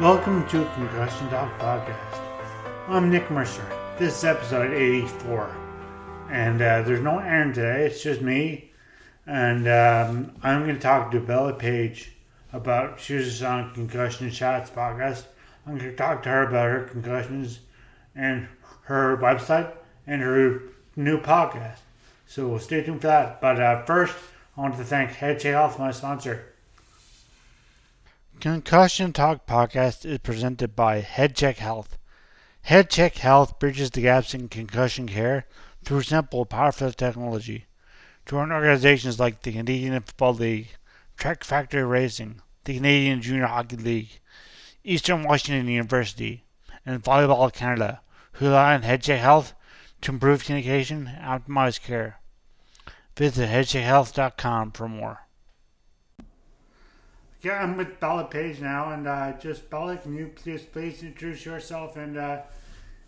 Welcome to Concussion Talk Podcast. I'm Nick Mercer. This is episode 84. And uh, there's no Aaron today, it's just me. And um, I'm going to talk to Bella Page about, she was on Concussion Shots podcast. I'm going to talk to her about her concussions and her website and her new podcast. So stay tuned for that. But uh, first, I want to thank Head Health, my sponsor. Concussion Talk podcast is presented by HeadCheck Health. HeadCheck Health bridges the gaps in concussion care through simple, powerful technology. Join organizations like the Canadian Football League, Track Factory Racing, the Canadian Junior Hockey League, Eastern Washington University, and Volleyball Canada, who rely on HeadCheck Health to improve communication and optimize care. Visit headcheckhealth.com for more. Yeah, I'm with Bella Page now, and uh, just Bella, can you please please introduce yourself? And uh,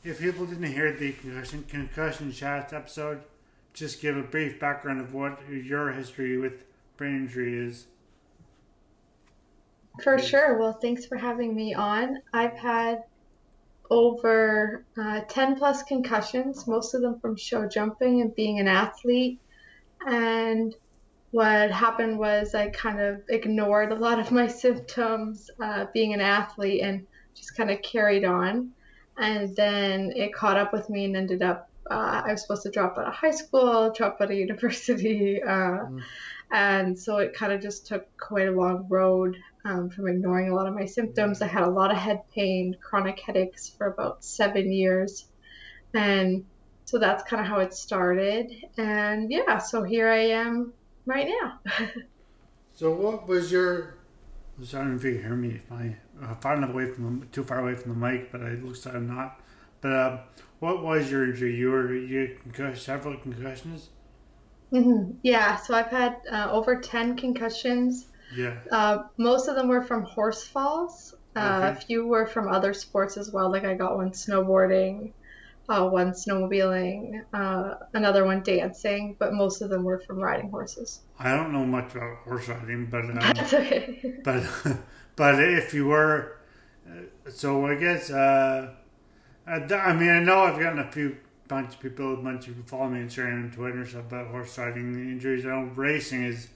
if people didn't hear the concussion concussion shots episode, just give a brief background of what your history with brain injury is. For sure. Well, thanks for having me on. I've had over uh, 10 plus concussions, most of them from show jumping and being an athlete. And what happened was I kind of ignored a lot of my symptoms uh, being an athlete and just kind of carried on. And then it caught up with me and ended up, uh, I was supposed to drop out of high school, drop out of university. Uh, mm. And so it kind of just took quite a long road um, from ignoring a lot of my symptoms. I had a lot of head pain, chronic headaches for about seven years. And so that's kind of how it started. And yeah, so here I am right now. so what was your? I don't know if you can hear me. If I uh, far enough away from the, too far away from the mic, but it looks like I'm not. But uh, what was your injury? You were you concussed several concussions. Mm-hmm. Yeah, so I've had uh, over ten concussions. Yeah. Uh, most of them were from horse falls. Uh, okay. A few were from other sports as well. Like I got one snowboarding, uh, one snowmobiling, uh, another one dancing, but most of them were from riding horses. I don't know much about horse riding, but um, that's okay. but but if you were, uh, so I guess uh, I mean I know I've gotten a few bunch of people, a bunch of people follow me on Instagram and Twitter and stuff about horse riding injuries. I know racing is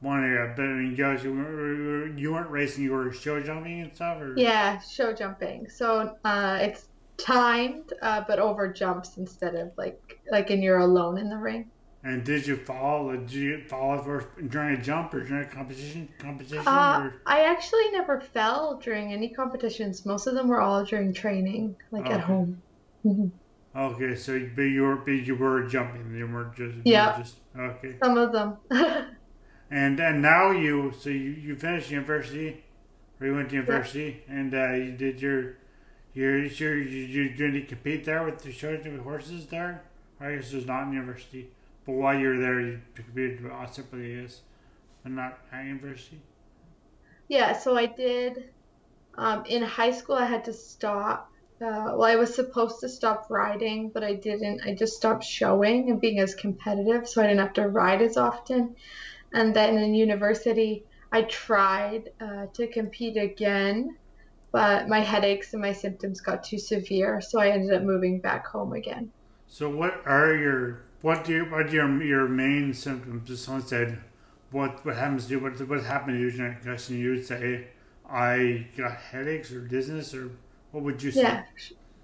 one area, but I mean, you guys, you weren't, you weren't racing, you were show jumping and stuff, or yeah, show jumping. So uh, it's timed, uh, but over jumps instead of like like and you're alone in the ring. And did you fall? Did you fall for during a jump or during a competition? Competition? Uh, I actually never fell during any competitions. Most of them were all during training, like okay. at home. Mm-hmm. Okay, so but you were but you were jumping. You weren't just yeah. Just, okay. Some of them. and and now you so you you finished university, or you went to university, yeah. and uh, you did your you're sure you, you going to compete there with the shows with horses there? I guess there's not university. But while you're there, you competed separately, yes, but not at university. Yeah, so I did. Um, in high school, I had to stop uh, well, I was supposed to stop riding, but I didn't. I just stopped showing and being as competitive, so I didn't have to ride as often. And then in university, I tried uh, to compete again, but my headaches and my symptoms got too severe, so I ended up moving back home again. So, what are your what do you, what are your your main symptoms? If someone said, "What what happens to you? What what happened to you during concussion?" You would say, "I got headaches or dizziness or." What would you say? Yeah,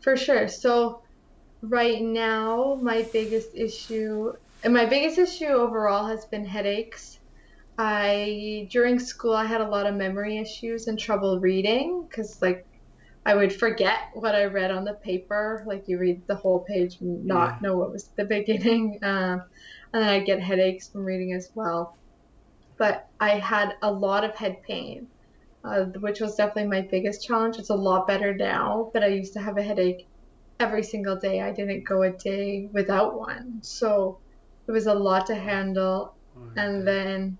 for sure. So right now, my biggest issue, and my biggest issue overall has been headaches. I during school I had a lot of memory issues and trouble reading because like I would forget what I read on the paper. Like you read the whole page and not yeah. know what was the beginning, um, and then I get headaches from reading as well. But I had a lot of head pain uh, which was definitely my biggest challenge. It's a lot better now, but I used to have a headache every single day. I didn't go a day without one. So it was a lot to handle. Oh, and then,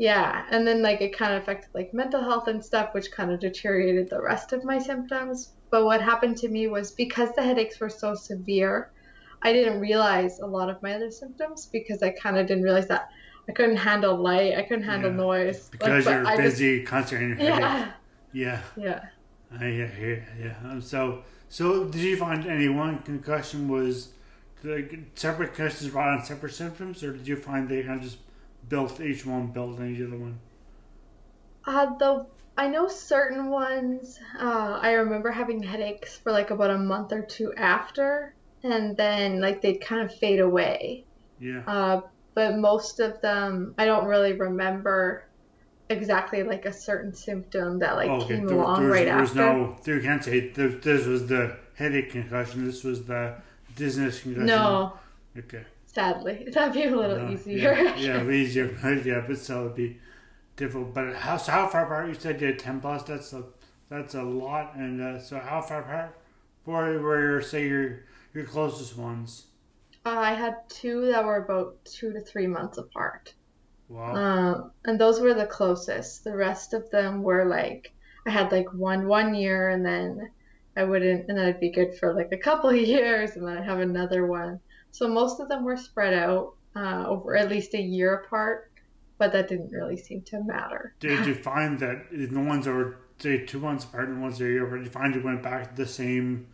yeah, and then like it kind of affected like mental health and stuff, which kind of deteriorated the rest of my symptoms. But what happened to me was because the headaches were so severe, I didn't realize a lot of my other symptoms because I kind of didn't realize that I couldn't handle light. I couldn't handle yeah. noise. Because like, you're busy just, concentrating your headache. Yeah. Yeah. I hear. Yeah. Um, so, so did you find any one concussion was like separate concussions brought on separate symptoms, or did you find they kind of just built each one built each other one? Uh, the I know certain ones. Uh, I remember having headaches for like about a month or two after, and then like they'd kind of fade away. Yeah. Uh, but most of them I don't really remember exactly like a certain symptom that like oh, okay. came there, along right there after. no, you can't say this was the headache concussion. This was the dizziness concussion. No. Okay. Sadly, that'd be a little no, easier. Yeah, yeah easier. yeah, but still, it'd be difficult. But how so how far apart? You said you had ten plus. That's a that's a lot. And uh, so how far apart? Where were say your your closest ones? Uh, I had two that were about two to three months apart. Wow. Um, and those were the closest. The rest of them were like I had like one one year, and then I wouldn't, and then I'd be good for like a couple of years, and then I'd have another one. So most of them were spread out uh, over at least a year apart, but that didn't really seem to matter. Did you find that the ones that were say two months apart and ones that are a year apart, did you find you went back to the same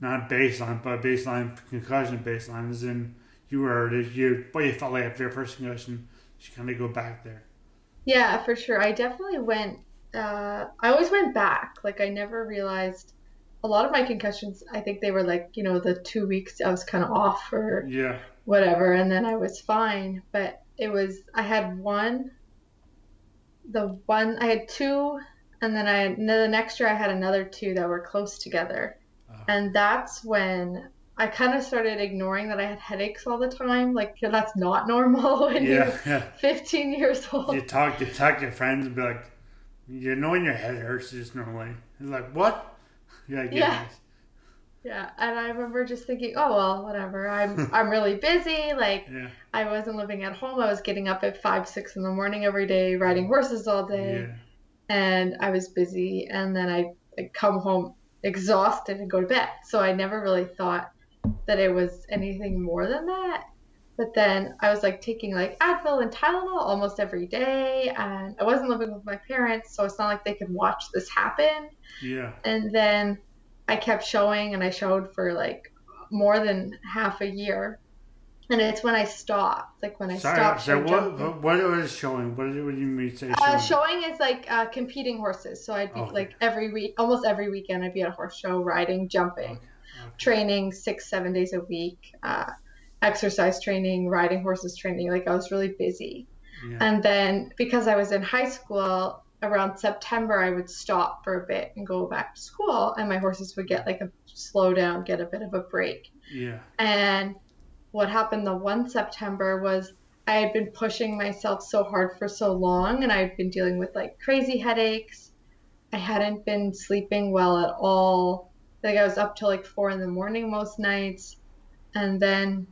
not baseline, but baseline concussion baseline, as in you were you, but you felt like after your first concussion, you kind of go back there. Yeah, for sure. I definitely went. Uh, I always went back. Like I never realized a lot of my concussions. I think they were like you know the two weeks I was kind of off or yeah whatever, and then I was fine. But it was I had one. The one I had two, and then I the next year I had another two that were close together ah. and that's when I kind of started ignoring that I had headaches all the time. Like that's not normal when yeah, you're yeah. 15 years old. You talk, you talk to your friends and be like, "You know when your head hurts just normally." It's like what? Yeah, yeah. Yeah, and I remember just thinking, oh well, whatever. I'm I'm really busy. Like yeah. I wasn't living at home. I was getting up at five, six in the morning every day, riding horses all day, yeah. and I was busy. And then I I'd come home exhausted and go to bed. So I never really thought that it was anything more than that. But then I was like taking like Advil and Tylenol almost every day, and I wasn't living with my parents, so it's not like they could watch this happen. Yeah. And then I kept showing, and I showed for like more than half a year, and it's when I stopped, like when I Sorry, stopped. So what, what was showing? What, do you mean say showing? Uh, showing is like uh, competing horses. So I'd be okay. like every week, almost every weekend, I'd be at a horse show, riding, jumping, okay. Okay. training six, seven days a week, uh, exercise training, riding horses training. Like I was really busy. Yeah. And then because I was in high school, around September, I would stop for a bit and go back to school, and my horses would get like a slow down, get a bit of a break. Yeah. And what happened the one September was I had been pushing myself so hard for so long and I'd been dealing with like crazy headaches. I hadn't been sleeping well at all. Like I was up till like four in the morning most nights. And then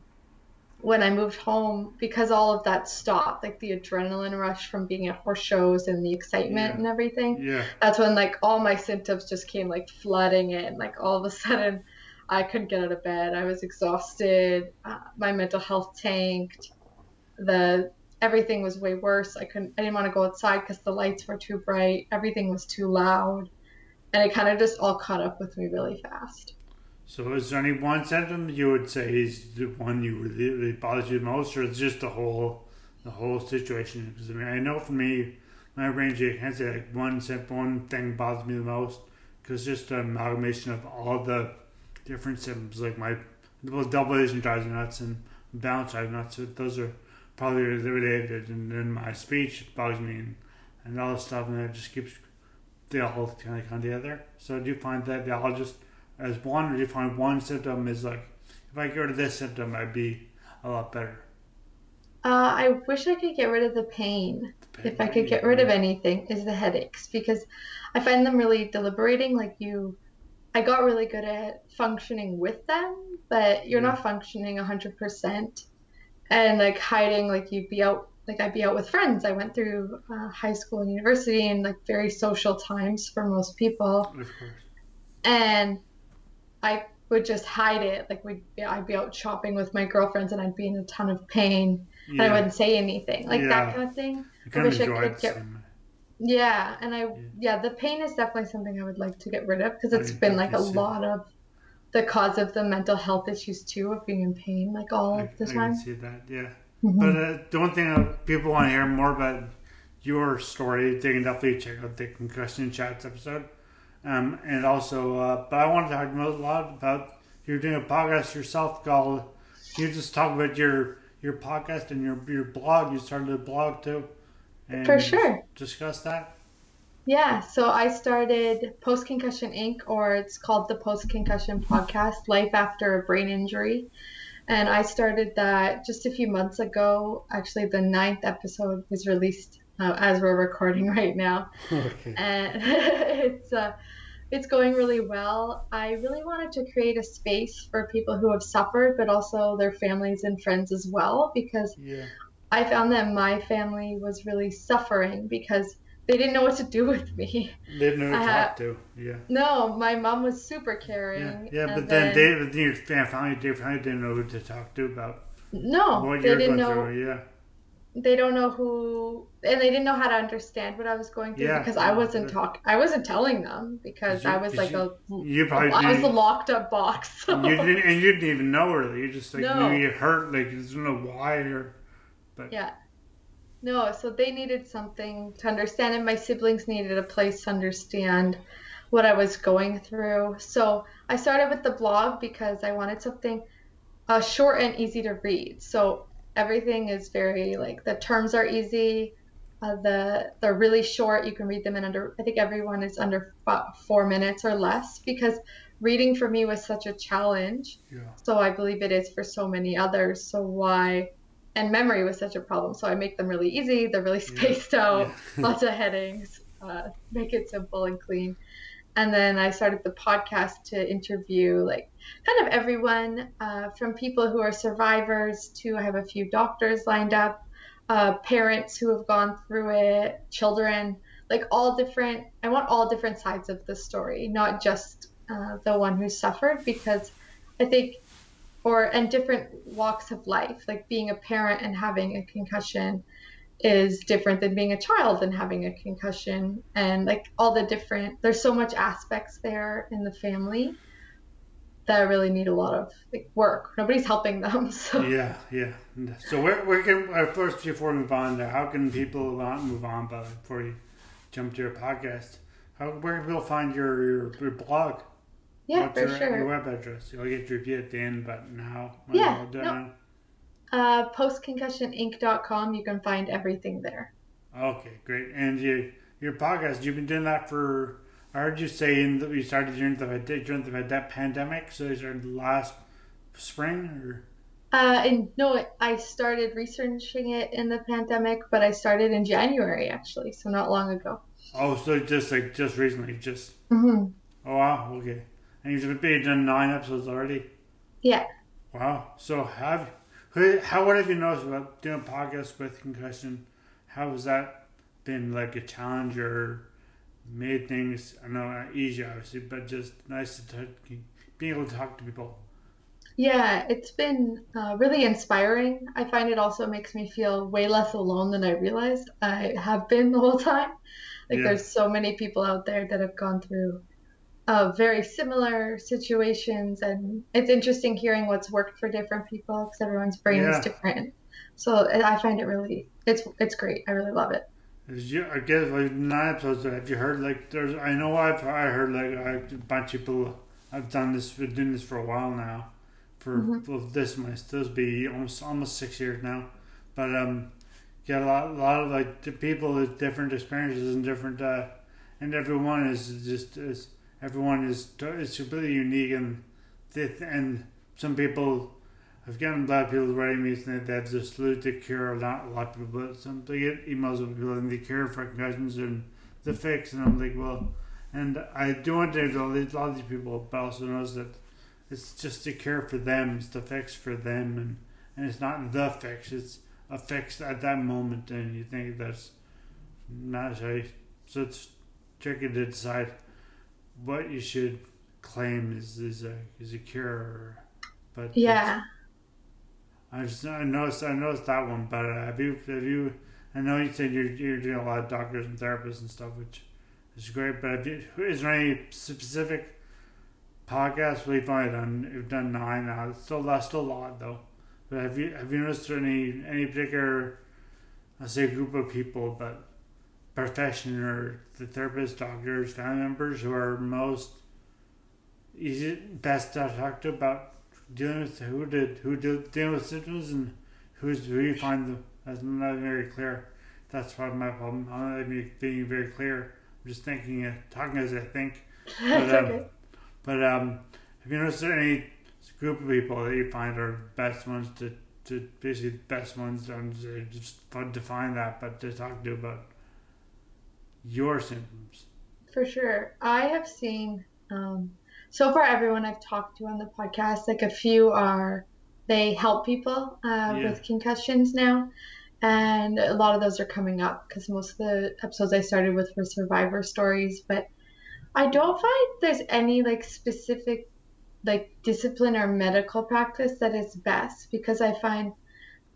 when I moved home, because all of that stopped, like the adrenaline rush from being at horse shows and the excitement Yeah. and everything, Yeah. that's when like all my symptoms just came like flooding in. Like all of a sudden, I couldn't get out of bed. I was exhausted. Uh, my mental health tanked. The everything was way worse. I couldn't. I didn't want to go outside because the lights were too bright. Everything was too loud, and it kind of just all caught up with me really fast. So, is there any one symptom you would say is the one you really, really bothers you the most, or it's just the whole, the whole situation? Because I mean, I know for me, my range, I can't say like one symptom, one thing bothers me the most, because just an amalgamation of all the different symptoms, like my well, double vision drives me nuts and balance drives nuts. So those are probably related, and then my speech bugs me, and, and all this stuff, and it just keeps they all kind of come together. So do you find that they all just as one, or do you find one symptom is like, if I get rid of this symptom, I'd be a lot better? Uh, I wish I could get rid of the pain. If I could get rid of anything, is the headaches because I find them really deliberating. Like you, I got really good at functioning with them, but you're not functioning 100%. And like hiding, like you'd be out, like I'd be out with friends. I went through uh, high school and university and like very social times for most people. Of course. And I would just hide it. Like we'd be, I'd be out shopping with my girlfriends and I'd be in a ton of pain and I wouldn't say anything. Like Yeah. that kind of thing. I wish I could get yeah, and I yeah, the pain is definitely something I would like to get rid of because it's I been like a lot of the cause of the mental health issues too of being in pain like all I, of the I time. can see that, yeah. Mhm. But uh, the one thing that people want to hear more about your story, they can definitely check out the concussion chats episode. Um, and also, uh, but I want to talk a lot about you're doing a podcast yourself called. You just talk about your your podcast and your your blog. You started a blog too. And For sure. Discuss that. Yeah, so I started Post Concussion Inc., or it's called the Post Concussion Podcast Life After a Brain Injury. And I started that just a few months ago. Actually, the ninth episode was released uh, as we're recording right now. Okay. and it's uh, it's going really well. I really wanted to create a space for people who have suffered, but also their families and friends as well, because Yeah. I found that my family was really suffering because they didn't know what to do with me. They didn't know who to Uh, talk to. Yeah. No, my mom was super caring. yeah, but and then, they, then your family, didn't know who to talk to about no, what they you're didn't going know. through. Yeah, They don't know who, and they didn't know how to understand what I was going through Yeah, because I wasn't talk. I wasn't telling them because You- I was like you- a. you probably I was a locked up box. so- you didn't, and you didn't even know really. You just like No. knew you hurt, like you didn't know why or. But Yeah. No, so they needed something to understand, and my siblings needed a place to understand what I was going through. So I started with the blog because I wanted something uh, short and easy to read. So everything is very like the terms are easy. Uh, the they're really short. You can read them in under. I think everyone is under f- four minutes or less because reading for me was such a challenge. yeah, So I believe it is for so many others. So why? And memory was such a problem. So I make them really easy. They're really spaced out, yeah. lots of headings, uh, make it simple and clean. And then I started the podcast to interview like kind of everyone uh, from people who are survivors to I have a few doctors lined up, uh, parents who have gone through it, children, like all different. I want all different sides of the story, not just uh, the one who suffered, because I think, or and different walks of life, like being a parent and having a concussion is different than being a child and having a concussion and like all the different there's so much aspects there in the family that really need a lot of like work nobody's helping them so yeah, yeah. So where where can uh, first before we move on there? How can people not move on? But before you jump to your podcast, how where people find your your, your blog? yeah What's for your, sure your web address? I'll get your repeat at the end, but now Yeah, well do it no. Uh postconcussioninc.com you can find everything there Okay, great. And you, your podcast, you've been doing that for. I heard you say in that you started during the during the that pandemic. So you started last spring, or uh and no i started researching it in the pandemic but i started in january actually so not long ago oh, so just like just recently, just hmm oh wow, okay. And you've been done nine episodes already. yeah Wow. So have how what have you noticed about doing podcasts with concussion? How has that been like a challenge or made things? I know not easy, obviously, but just nice to talk, being able to talk to people. Yeah, it's been uh, really inspiring. I find it also makes me feel way less alone than I realized I have been the whole time. Like, yeah. there's so many people out there that have gone through uh, very similar situations, and it's interesting hearing what's worked for different people because everyone's brain yeah. is different. So I find it really, it's it's great. I really love it. You, I guess like nine episodes. Have you heard like there's? I know I've I heard like a bunch of people. I've done this, been doing this for a while now for mm-hmm. well, this might this be almost almost six years now, but um, get a lot a lot of like the people with different experiences and different uh, and everyone is just is everyone is is completely unique and and some people. I've gotten of people writing me saying that the salute the cure, not a lot of people, but some they get emails of people and the cure for concussions and the fix, and I'm like, well, and I do to a lot of these people, but also knows that it's just to care for them. It's the fix for them, and and it's not the fix. It's a fix at that moment, and you think that's not so. So it's tricky to decide what you should claim is is a is a cure, but yeah. I just I noticed I noticed that one, but uh, have you have you? I know you said you're you're doing a lot of doctors and therapists and stuff, which is great. But have you, is there any specific podcast we've only done we've done nine now. It's still that's still a lot though. But have you have you noticed any any particular I say group of people, but profession or the therapists, doctors, family members who are most easy best to talk to about dealing with who did who did dealing with symptoms and who's who you find them that's not very clear. That's part of my problem. I'm not being very clear. I'm just thinking, uh, talking as I think. But, um, okay. But um, have you noticed any group of people that you find are best ones to, to basically best ones and just fun to find that, but to talk to about your symptoms? For sure. I have seen um, so far everyone I've talked to on the podcast, like a few are they help people uh, yeah. with concussions now. And a lot of those are coming up because most of the episodes I started with were survivor stories. But I don't find there's any like specific like discipline or medical practice that is best because I find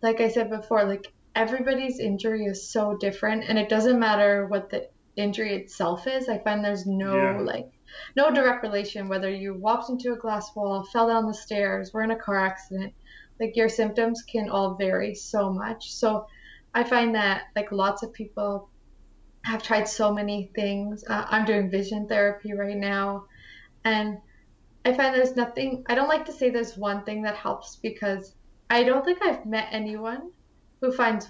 like I said before like everybody's injury is so different and it doesn't matter what the injury itself is. I find there's no yeah. like no direct relation whether you walked into a glass wall, fell down the stairs, were in a car accident. Like your symptoms can all vary so much. So I find that like lots of people have tried so many things. Uh, I'm doing vision therapy right now. And I find there's nothing, I don't like to say there's one thing that helps because I don't think I've met anyone who finds,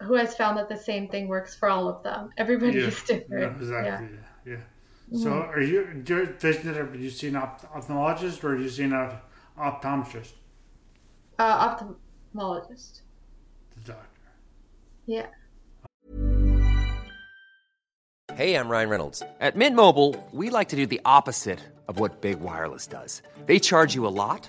who has found that the same thing works for all of them. Everybody yeah, is different. Yeah, exactly. Yeah. yeah. So mm-hmm. are you, your vision therapy, you see an ophthalmologist or are you seeing an optometrist? Uh, ophthalmologist. The doctor. Yeah. Hey, I'm Ryan Reynolds. At Mint Mobile, we like to do the opposite of what Big Wireless does. They charge you a lot,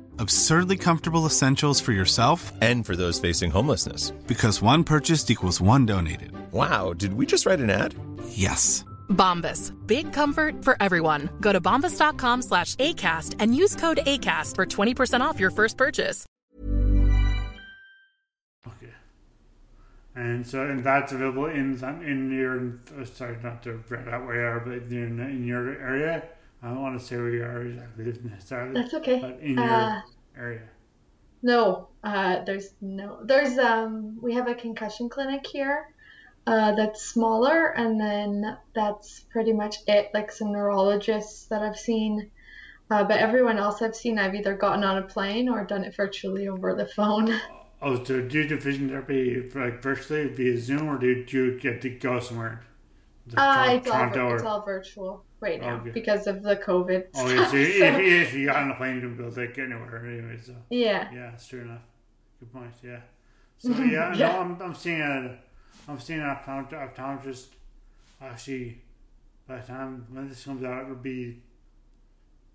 Absurdly comfortable essentials for yourself and for those facing homelessness. Because one purchased equals one donated. Wow, did we just write an ad? Yes. Bombas. Big comfort for everyone. Go to bombas.com slash ACAST and use code ACAST for 20% off your first purchase. Okay. And so, and that's available in in your, uh, sorry, not to brag out where you are, but in, in your area. I don't want to say where you are exactly. Sorry. That's okay. But in Uh, your area. No, uh, there's no. There's um. We have a concussion clinic here. Uh, that's smaller, and then that's pretty much it. Like some neurologists that I've seen, uh, but everyone else I've seen, I've either gotten on a plane or done it virtually over the phone. Oh, so do you do vision therapy like virtually via Zoom, or do you get to go somewhere? Like Uh, it's all, Toronto vir- it's all virtual right now Okay. because of the COVID. Oh, yeah, so stuff, if, if you got on a plane, you able to get anywhere anyway. So yeah. yeah, that's true enough. Good point. Yeah. So yeah, Yeah. no, I'm, I'm seeing a, I'm seeing an optomet- optometrist. Actually, by the time when this comes out, it'll be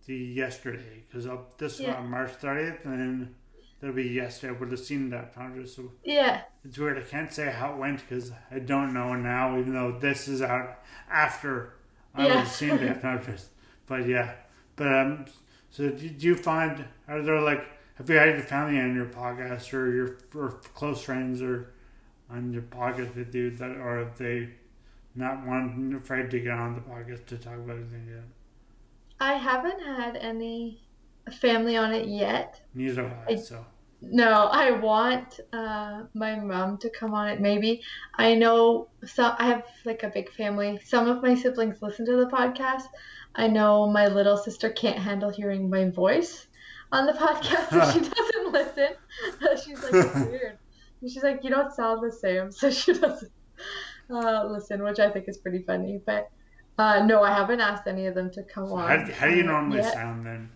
the yesterday because up this is Yeah. on March 30th, and then it'll be yesterday. I would have seen that optometrist. So Yeah. it's weird. I can't say how it went because I don't know now, even though this is out after I would Yeah. have seen the optometrist. But yeah, but um, so do, do you find are there like have you had your family on your podcast or your or close friends or on your podcast that do that, or have they not wanting afraid to get on the podcast to talk about anything yet? I haven't had any family on it yet. Neither have I. So No, I want uh, my mom to come on it. Maybe I know some. I have like a big family. Some of my siblings listen to the podcast. I know my little sister can't handle hearing my voice on the podcast, so she doesn't listen. She's like weird. She's like you don't sound the same, so she doesn't uh, listen, which I think is pretty funny. But uh, no, I haven't asked any of them to come on. how, how do you normally yet. sound then?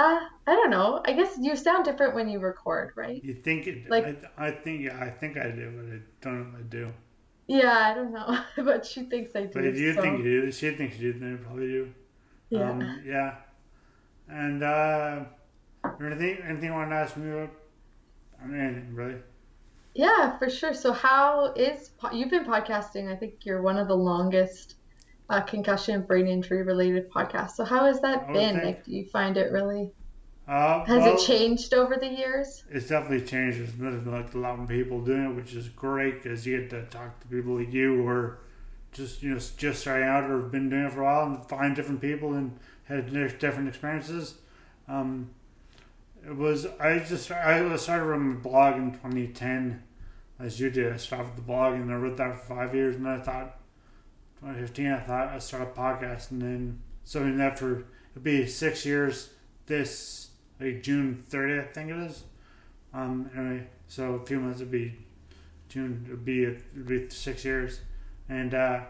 Uh, I don't know. I guess you sound different when you record, right? You think it? Like- I, I think yeah, I think I do, but I don't know if I do. Yeah, I don't know, but she thinks I do. But if you so- think you do, she thinks you do, then you probably do. Yeah. Um, yeah. And uh, anything anything you want to ask me about? I mean, anything really. Yeah, for sure. So, how is you've been podcasting? I think you're one of the longest uh, concussion and brain injury related podcast. So, how has that been? think- Like, do you find it really Uh, has well, it changed over the years? It's definitely changed. There's been like a lot of people doing it, which is great because you get to talk to people like you who are just you know just starting out or have been doing it for a while and find different people and had different experiences. Um, it was I just I started running a blog in 2010, as you did. I started the blog and I wrote that for five years, and then I thought 2015 I thought I'd start a podcast, and then so in that for it'd be six years this like June 30th, I think it is. Um, anyway, so a few months it'd be June. It'd be it'd be six years, and uh,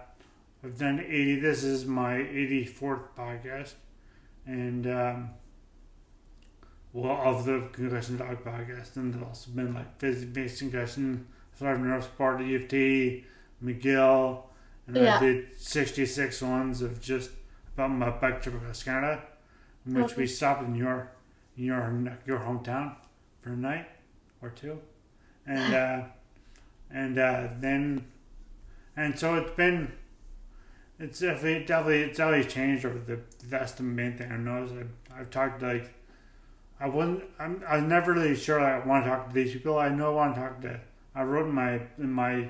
I've done 80. This is my 84th podcast, and um, well, of the concussion talk podcast, and there's also been like physics based concussion, Florida Neurosport, UFT, McGill, and Yeah. I did 66 ones of just about my bike trip across Canada, in which we stopped in your in your your hometown for a night or two, and uh, and uh, then and so it's been it's definitely definitely it's definitely changed over the that's the main thing I noticed. I've, I've talked like I wasn't I'm I'm never really sure like, I want to talk to these people. I know I want to talk to. I wrote in my in my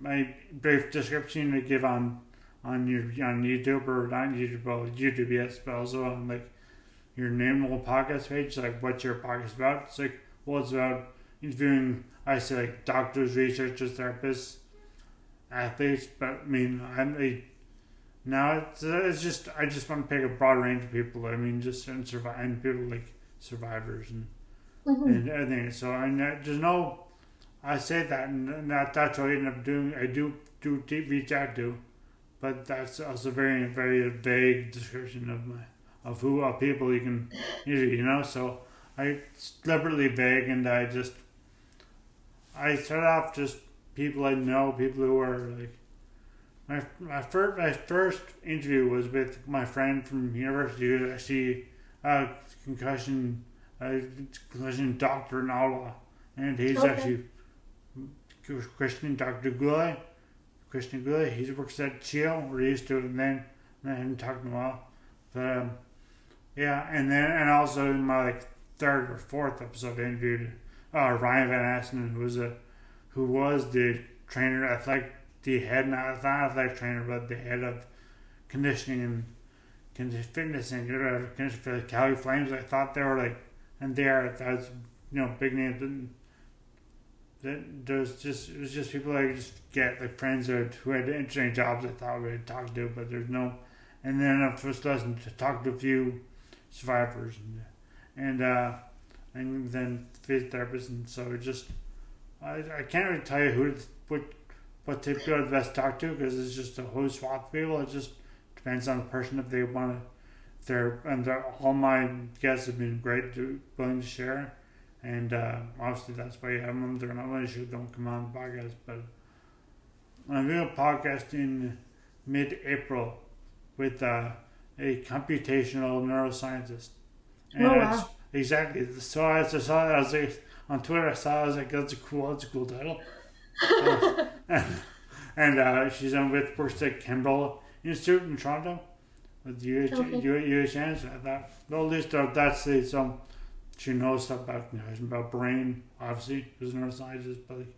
my brief description to give on on your on YouTube or not YouTube well YouTube yes but also on like your name little podcast page like what your podcast about. It's like well it's about interviewing I say like doctors, researchers, therapists, athletes, but I mean I'm a now it's, it's just I just want to pick a broad range of people. I mean just and survive and people like survivors and mm-hmm. and everything. So I there's no I say that and that that's what I end up doing. I do do reach out to, but that's also very very vague description of my of who of people you can interview. You know, so I deliberately vague, and I just I start off just people I know, people who are like my my first my first interview was with my friend from university who's uh, actually uh, a concussion a concussion doctor in Ottawa, and he's Okay. actually Christian Doctor Goulet. Christian Goulet. He works at CHEO, or he used to, and then I haven't talked in a while. But um, yeah, and then and also in my like third or fourth episode, I interviewed uh, Ryan Van Asten, who was a who was the trainer, I athletic, the head not not athletic trainer, but the head of conditioning and fitness and uh, conditioning for the Cali Flames. I thought they were like, and they are that's you know big names. And that there's just it was just people I just get like friends had, who had interesting jobs. I thought we would talk to, but there's no. And then I first listened to talk to a few survivors and and uh, and then physiotherapists, and so it just I, I can't really tell you who to- what what type people are the best to talk to because it's just a whole swath of people. It just depends on the person if they want to. They're and all my guests have been great, to, willing to share, and uh, obviously that's why you have them. They're not sure don't come on the podcast, but I'm doing a podcast in mid-April with uh, a computational neuroscientist. And Oh, it's- wow. Exactly. So I saw that. I was like, on Twitter, I saw. I was like, "That's a cool. That's a cool title." and and uh, she's on with works at Krembil Institute in Toronto with UH, Okay. UHN. So I thought, well, at least uh, that's the some. She knows stuff about about brain. Obviously, she's a neuroscientist, but like,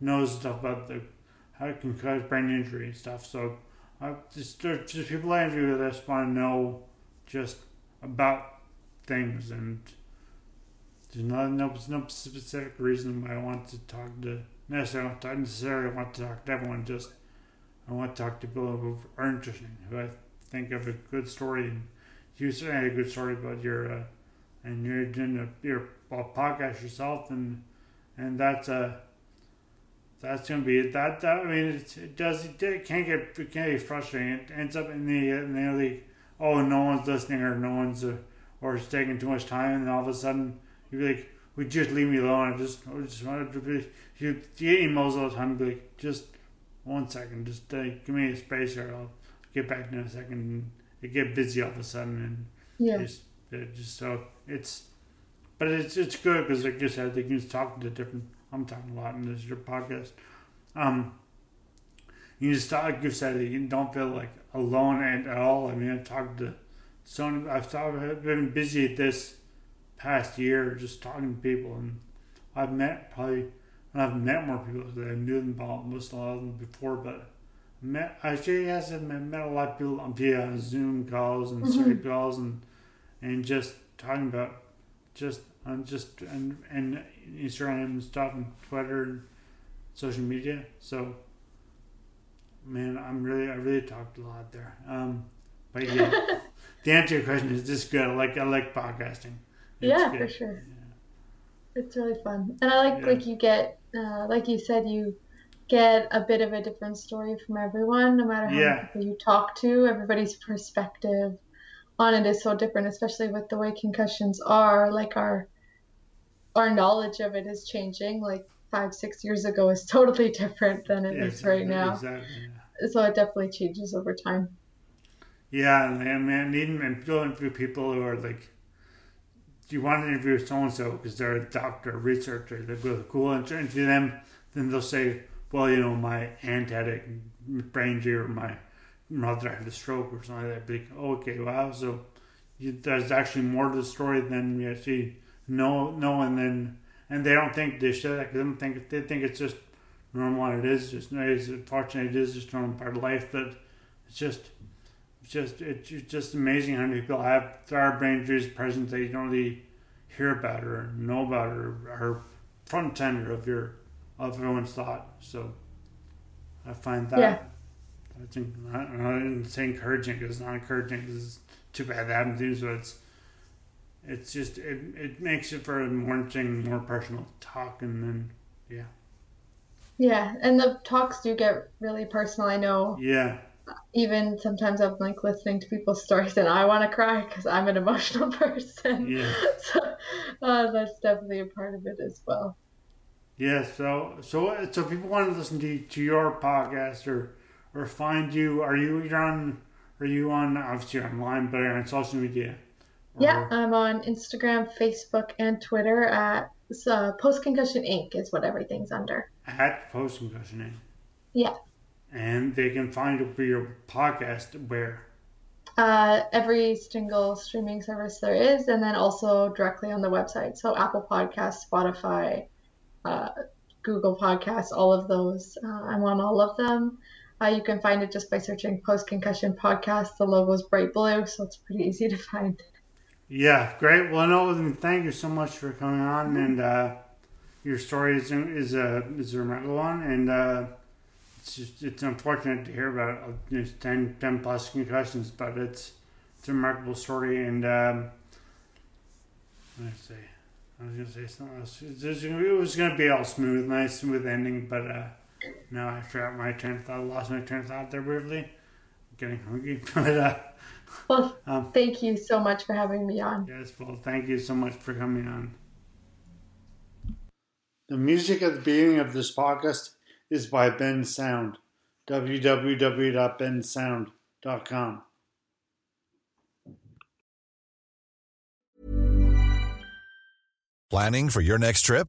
knows stuff about the how it can cause brain injury and stuff. So, I just there's just people I interview that just want to know just about things and there's no, no, no specific reason why I want to talk to necessarily, I don't necessarily want to talk to everyone. Just I want to talk to people who are interesting, who I think have a good story. And you certainly had a good story about your, uh, and you're doing a, your well, podcast yourself, and and that's uh that's gonna be it. That, that I mean, it, it does it, it can get it can get frustrating. It ends up in the in the like, oh, no one's listening or no one's uh, or it's taking too much time, and then all of a sudden you'd be like, would you just leave me alone? I just I just wanted to be. You, you get emails all the time, be like, just one second, just uh, give me a space, or I'll get back in a second. And it get busy all of a sudden, and Yeah. it just so it's, but it's it's good because like you said, they can just talk to different. I'm talking a lot in this your podcast. Um, you just talk, like you said, you don't feel like alone at, all. I mean, I've talked to so I've I've been busy this past year just talking to people, and I've met probably and I've met more people that I knew them about most a lot of them before, but met I actually yes, I've met, met a lot of people via Zoom calls and Skype calls and and just talking about just on just and and Instagram and stuff and Twitter and social media. So man, I'm really I really talked a lot there. Um but yeah. the answer to your question is this good. I like I like podcasting. It's yeah, good. for sure. It's really fun, and I like Yeah. like you get, uh, like you said, you get a bit of a different story from everyone, no matter how Yeah. many people you talk to. Everybody's perspective on it is so different, especially with the way concussions are. Like our our knowledge of it is changing. Like five, six years ago is totally different than it is Yeah, right exactly, now. Exactly. yeah. So it definitely changes over time. Yeah, and man, even and go interview people who are like, do you want to interview so and so because they're a doctor, a researcher, they're really cool, and to interview them, then they'll say, well, you know, my aunt had a brain injury, or my mother had a stroke, or something like that. Like, oh, okay, wow, so you, there's actually more to the story than you actually know, know, and then and they don't think they should, because they don't think they think it's just normal, and it is just, it's, unfortunately, it is just normal part of life, but it's just it's just it's just amazing how many people have there are brain injuries present that you don't really hear about or know about or are front center of your of everyone's thought. So I find that Yeah. I think I don't I didn't say encouraging because it's not encouraging because it's too bad that happened to you. So it's it's just it, it makes it for a more interesting, more personal talk, and then yeah. Yeah, and the talks do get really personal. I know. Yeah. Even sometimes I'm like listening to people's stories and I want to cry because I'm an emotional person. Yeah. So uh, that's definitely a part of it as well. Yeah. So so so people want to listen to to your podcast or or find you. Are you you're on? Are you on? Obviously you're online, but on social media. Or- Yeah, I'm on Instagram, Facebook, and Twitter at uh, Post Concussion Inc. is what everything's under. At post concussion. Inc. Yeah. And they can find you for your podcast where. Uh, every single streaming service there is, and then also directly on the website. So Apple Podcasts, Spotify, uh, Google Podcasts, all of those. Uh, I'm on all of them. Uh, you can find it just by searching Post Concussion Podcast. The logo's bright blue, so it's pretty easy to find. Yeah, great. Well, no, thank you so much for coming on, and uh, your story is is a is a remarkable one, and uh, it's just it's unfortunate to hear about uh, you know, 10, 10 plus concussions, but it's it's a remarkable story, and um, what did I was gonna say something else. It was gonna, it was gonna be all smooth, nice smooth ending, but uh, no, I forgot my train of thought. I lost my train of thought there briefly. getting hungry, but uh, Well, Um, thank you so much for having me on. Yes, well, thank you so much for coming on. The music at the beginning of this podcast is by Ben Sound. www.bensound.com. Planning for your next trip?